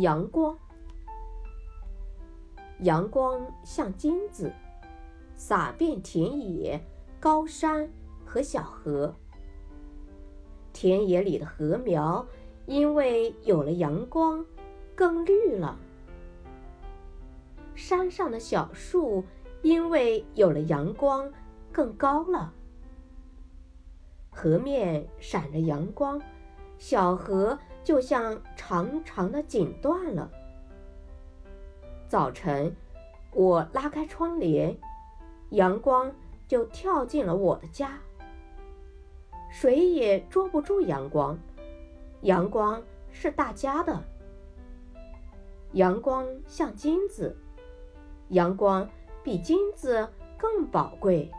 阳光，阳光像金子，洒遍田野、高山和小河。田野里的禾苗因为有了阳光，更绿了；山上的小树因为有了阳光，更高了。河面闪着阳光，小河就像长长的锦缎了。早晨，我拉开窗帘，阳光就跳进了我的家。谁也捉不住阳光，阳光是大家的。阳光像金子，阳光比金子更宝贵。